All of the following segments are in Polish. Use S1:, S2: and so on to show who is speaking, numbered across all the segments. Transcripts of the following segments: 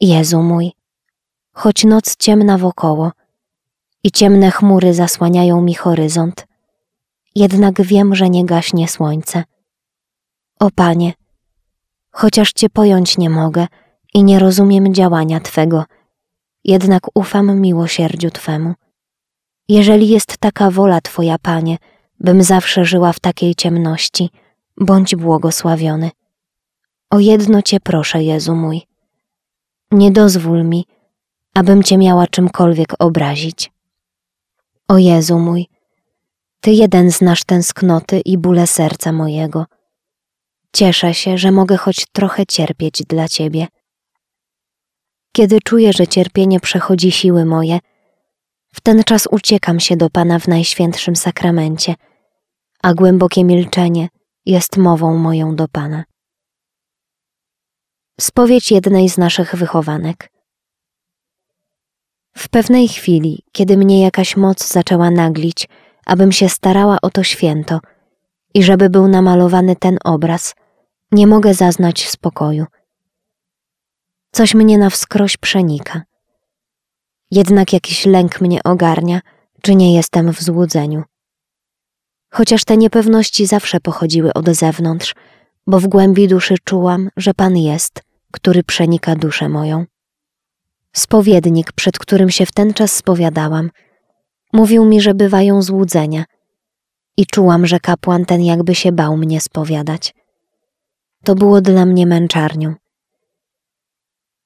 S1: Jezu mój, choć noc ciemna wokoło i ciemne chmury zasłaniają mi horyzont, jednak wiem, że nie gaśnie słońce. O Panie, chociaż Cię pojąć nie mogę i nie rozumiem działania Twego, jednak ufam miłosierdziu Twemu. Jeżeli jest taka wola Twoja, Panie, bym zawsze żyła w takiej ciemności, bądź błogosławiony. O jedno Cię proszę, Jezu mój. Nie dozwól mi, abym Cię miała czymkolwiek obrazić. O Jezu mój, Ty jeden znasz tęsknoty i bóle serca mojego. Cieszę się, że mogę choć trochę cierpieć dla Ciebie. Kiedy czuję, że cierpienie przechodzi siły moje, w ten czas uciekam się do Pana w Najświętszym Sakramencie, a głębokie milczenie jest mową moją do Pana. Spowiedź jednej z naszych wychowanek. W pewnej chwili, kiedy mnie jakaś moc zaczęła naglić, abym się starała o to święto i żeby był namalowany ten obraz, nie mogę zaznać spokoju. Coś mnie na wskroś przenika. Jednak jakiś lęk mnie ogarnia, czy nie jestem w złudzeniu. Chociaż te niepewności zawsze pochodziły od zewnątrz, bo w głębi duszy czułam, że Pan jest, który przenika duszę moją. Spowiednik, przed którym się w ten czas spowiadałam, mówił mi, że bywają złudzenia i czułam, że kapłan ten jakby się bał mnie spowiadać. To było dla mnie męczarnią.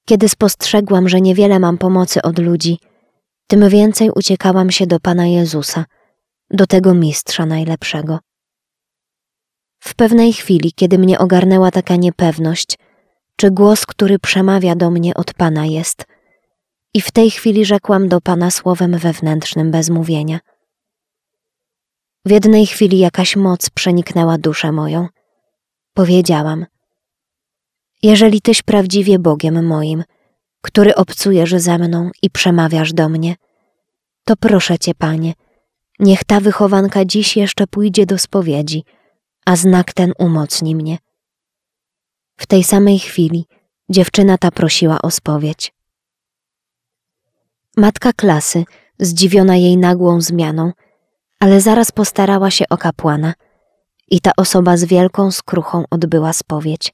S1: Kiedy spostrzegłam, że niewiele mam pomocy od ludzi, tym więcej uciekałam się do Pana Jezusa, do tego mistrza najlepszego. W pewnej chwili, kiedy mnie ogarnęła taka niepewność, czy głos, który przemawia do mnie od Pana jest, i w tej chwili rzekłam do Pana słowem wewnętrznym bez mówienia. W jednej chwili jakaś moc przeniknęła duszę moją. Powiedziałam: Jeżeli Tyś prawdziwie Bogiem moim, który obcujesz ze mną i przemawiasz do mnie, to proszę Cię, Panie, niech ta wychowanka dziś jeszcze pójdzie do spowiedzi, a znak ten umocni mnie. W tej samej chwili dziewczyna ta prosiła o spowiedź. Matka klasy, zdziwiona jej nagłą zmianą, ale zaraz postarała się o kapłana i ta osoba z wielką skruchą odbyła spowiedź.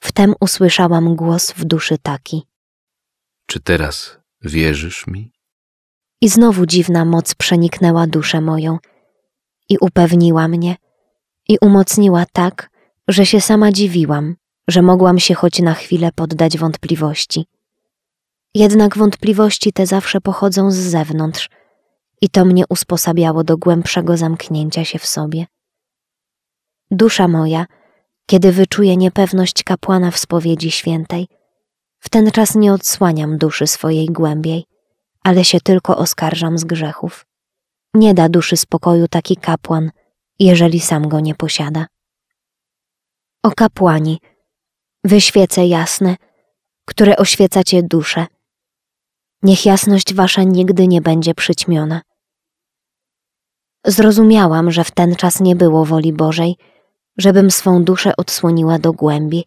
S1: Wtem usłyszałam głos w duszy taki.
S2: Czy teraz wierzysz mi?
S1: I znowu dziwna moc przeniknęła duszę moją i upewniła mnie i umocniła tak, że się sama dziwiłam, że mogłam się choć na chwilę poddać wątpliwości. Jednak wątpliwości te zawsze pochodzą z zewnątrz i to mnie usposabiało do głębszego zamknięcia się w sobie. Dusza moja, kiedy wyczuje niepewność kapłana w spowiedzi świętej, w ten czas nie odsłaniam duszy swojej głębiej, ale się tylko oskarżam z grzechów. Nie da duszy spokoju taki kapłan, jeżeli sam go nie posiada. O kapłani, wy świece jasne, które oświecacie duszę, niech jasność wasza nigdy nie będzie przyćmiona. Zrozumiałam, że w ten czas nie było woli Bożej, żebym swą duszę odsłoniła do głębi.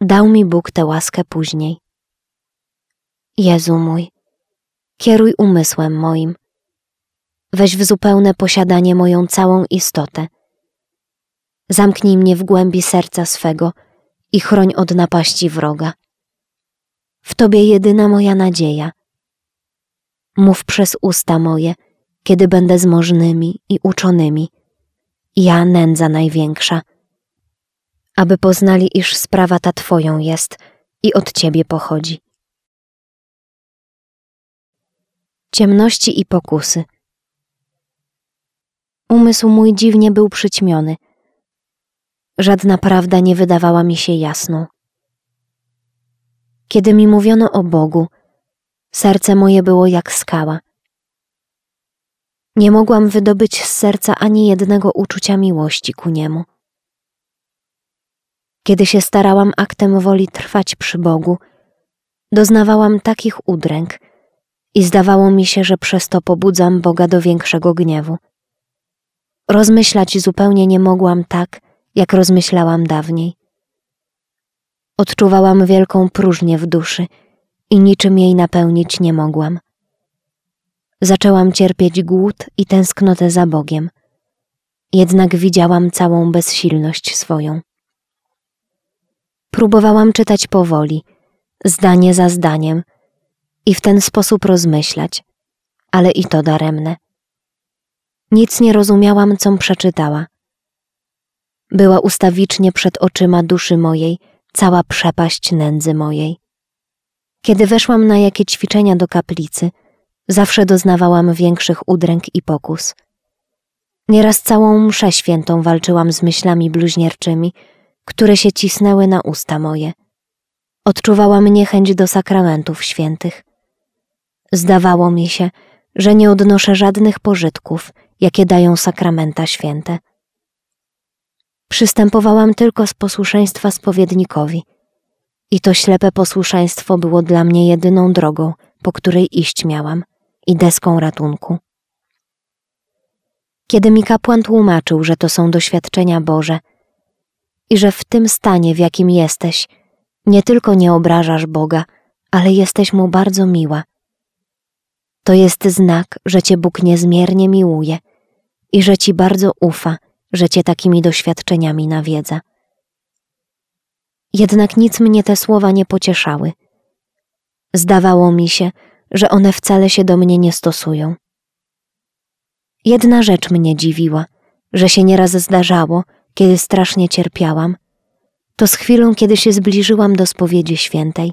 S1: Dał mi Bóg tę łaskę później. Jezu mój, kieruj umysłem moim. Weź w zupełne posiadanie moją całą istotę. Zamknij mnie w głębi serca swego i chroń od napaści wroga. W Tobie jedyna moja nadzieja. Mów przez usta moje, kiedy będę z możnymi i uczonymi. Ja nędza największa. Aby poznali, iż sprawa ta Twoją jest i od Ciebie pochodzi. Ciemności i pokusy. Umysł mój dziwnie był przyćmiony. Żadna prawda nie wydawała mi się jasną. Kiedy mi mówiono o Bogu, serce moje było jak skała. Nie mogłam wydobyć z serca ani jednego uczucia miłości ku niemu. Kiedy się starałam aktem woli trwać przy Bogu, doznawałam takich udręk i zdawało mi się, że przez to pobudzam Boga do większego gniewu. Rozmyślać zupełnie nie mogłam tak, jak rozmyślałam dawniej. Odczuwałam wielką próżnię w duszy i niczym jej napełnić nie mogłam. Zaczęłam cierpieć głód i tęsknotę za Bogiem, jednak widziałam całą bezsilność swoją. Próbowałam czytać powoli, zdanie za zdaniem i w ten sposób rozmyślać, ale i to daremne. Nic nie rozumiałam, com przeczytała. Była ustawicznie przed oczyma duszy mojej cała przepaść nędzy mojej. Kiedy weszłam na jakie ćwiczenia do kaplicy, zawsze doznawałam większych udręk i pokus. Nieraz całą mszę świętą walczyłam z myślami bluźnierczymi, które się cisnęły na usta moje. Odczuwałam niechęć do sakramentów świętych. Zdawało mi się, że nie odnoszę żadnych pożytków, jakie dają sakramenta święte. Przystępowałam tylko z posłuszeństwa spowiednikowi i to ślepe posłuszeństwo było dla mnie jedyną drogą, po której iść miałam i deską ratunku. Kiedy mi kapłan tłumaczył, że to są doświadczenia Boże i że w tym stanie, w jakim jesteś, nie tylko nie obrażasz Boga, ale jesteś Mu bardzo miła. To jest znak, że Cię Bóg niezmiernie miłuje i że Ci bardzo ufa, że Cię takimi doświadczeniami nawiedza. Jednak nic mnie te słowa nie pocieszały. Zdawało mi się, że one wcale się do mnie nie stosują. Jedna rzecz mnie dziwiła, że się nieraz zdarzało, kiedy strasznie cierpiałam, to z chwilą, kiedy się zbliżyłam do spowiedzi świętej,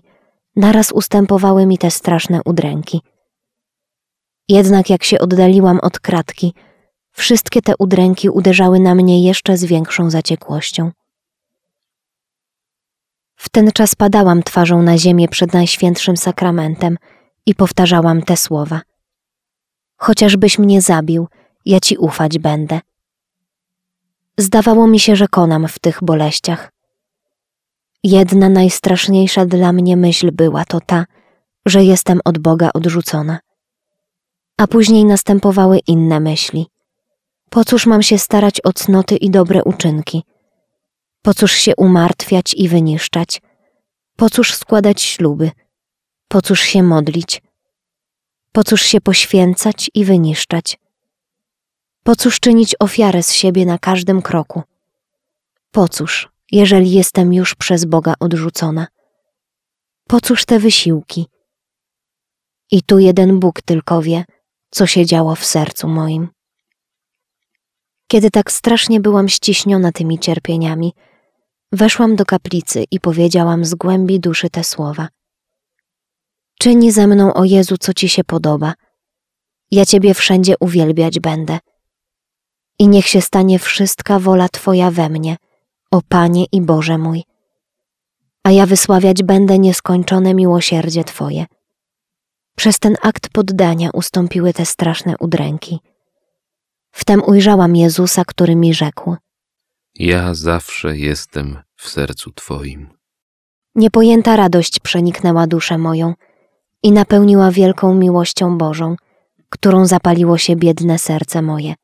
S1: naraz ustępowały mi te straszne udręki. Jednak jak się oddaliłam od kratki, wszystkie te udręki uderzały na mnie jeszcze z większą zaciekłością. W ten czas padałam twarzą na ziemię przed Najświętszym Sakramentem i powtarzałam te słowa. Chociażbyś mnie zabił, ja ci ufać będę. Zdawało mi się, że konam w tych boleściach. Jedna najstraszniejsza dla mnie myśl była to ta, że jestem od Boga odrzucona. A później następowały inne myśli. Po cóż mam się starać o cnoty i dobre uczynki? Po cóż się umartwiać i wyniszczać? Po cóż składać śluby? Po cóż się modlić? Po cóż się poświęcać i wyniszczać? Po cóż czynić ofiarę z siebie na każdym kroku? Po cóż, jeżeli jestem już przez Boga odrzucona? Po cóż te wysiłki? I tu jeden Bóg tylko wie, co się działo w sercu moim. Kiedy tak strasznie byłam ściśniona tymi cierpieniami, weszłam do kaplicy i powiedziałam z głębi duszy te słowa. Czyni ze mną, o Jezu, co Ci się podoba. Ja Ciebie wszędzie uwielbiać będę. I niech się stanie wszystka wola Twoja we mnie, o Panie i Boże mój. A ja wysławiać będę nieskończone miłosierdzie Twoje. Przez ten akt poddania ustąpiły te straszne udręki. Wtem ujrzałam Jezusa, który mi rzekł:
S2: Ja zawsze jestem w sercu Twoim.
S1: Niepojęta radość przeniknęła duszę moją i napełniła wielką miłością Bożą, którą zapaliło się biedne serce moje.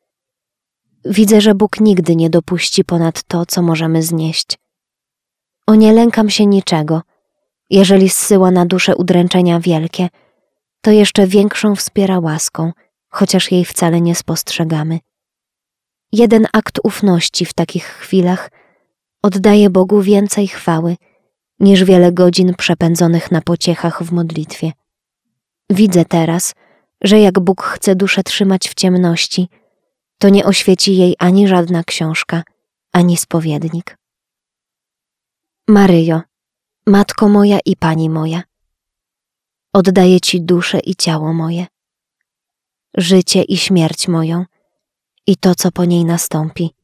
S1: Widzę, że Bóg nigdy nie dopuści ponad to, co możemy znieść. O nie lękam się niczego. Jeżeli zsyła na duszę udręczenia wielkie, to jeszcze większą wspiera łaską, chociaż jej wcale nie spostrzegamy. Jeden akt ufności w takich chwilach oddaje Bogu więcej chwały niż wiele godzin przepędzonych na pociechach w modlitwie. Widzę teraz, że jak Bóg chce duszę trzymać w ciemności, to nie oświeci jej ani żadna książka, ani spowiednik. Maryjo, Matko moja i Pani moja, oddaję Ci duszę i ciało moje, życie i śmierć moją i to, co po niej nastąpi.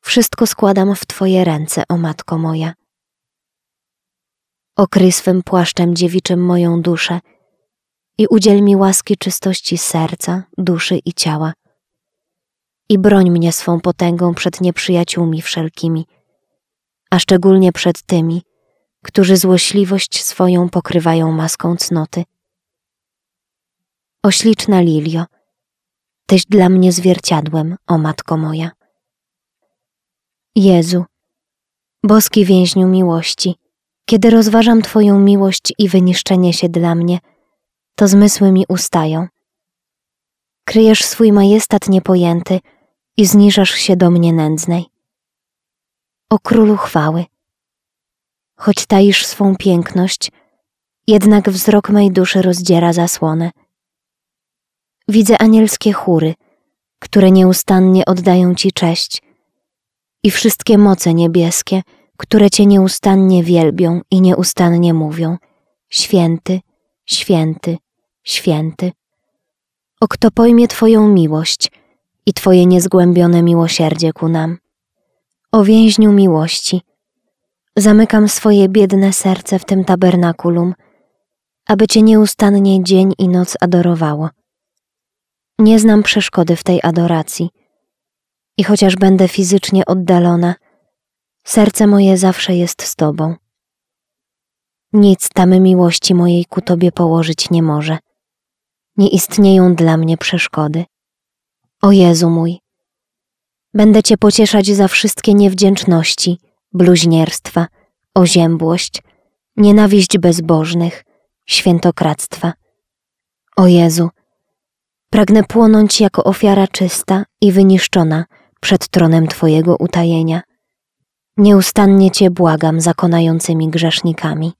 S1: Wszystko składam w Twoje ręce, o Matko moja. Okryj swym płaszczem dziewiczym moją duszę i udziel mi łaski czystości serca, duszy i ciała. I broń mnie swą potęgą przed nieprzyjaciółmi wszelkimi, a szczególnie przed tymi, którzy złośliwość swoją pokrywają maską cnoty. Ośliczna Lilio, Tyś dla mnie zwierciadłem, o Matko moja. Jezu, boski więźniu miłości, Kiedy rozważam Twoją miłość i wyniszczenie się dla mnie, to zmysły mi ustają. Kryjesz swój majestat niepojęty i zniżasz się do mnie nędznej. O królu chwały, choć taisz swą piękność, jednak wzrok mej duszy rozdziera zasłonę. Widzę anielskie chóry, które nieustannie oddają Ci cześć i wszystkie moce niebieskie, które Cię nieustannie wielbią i nieustannie mówią: Święty, święty, święty. O kto pojmie Twoją miłość i Twoje niezgłębione miłosierdzie ku nam. O więźniu miłości, zamykam swoje biedne serce w tym tabernakulum, aby Cię nieustannie dzień i noc adorowało. Nie znam przeszkody w tej adoracji i chociaż będę fizycznie oddalona, serce moje zawsze jest z Tobą. Nic tamy miłości mojej ku Tobie położyć nie może. Nie istnieją dla mnie przeszkody. O Jezu mój, będę Cię pocieszać za wszystkie niewdzięczności, bluźnierstwa, oziębłość, nienawiść bezbożnych, świętokradztwa. O Jezu, pragnę płonąć jako ofiara czysta i wyniszczona przed tronem Twojego utajenia. Nieustannie Cię błagam zakonającymi grzesznikami.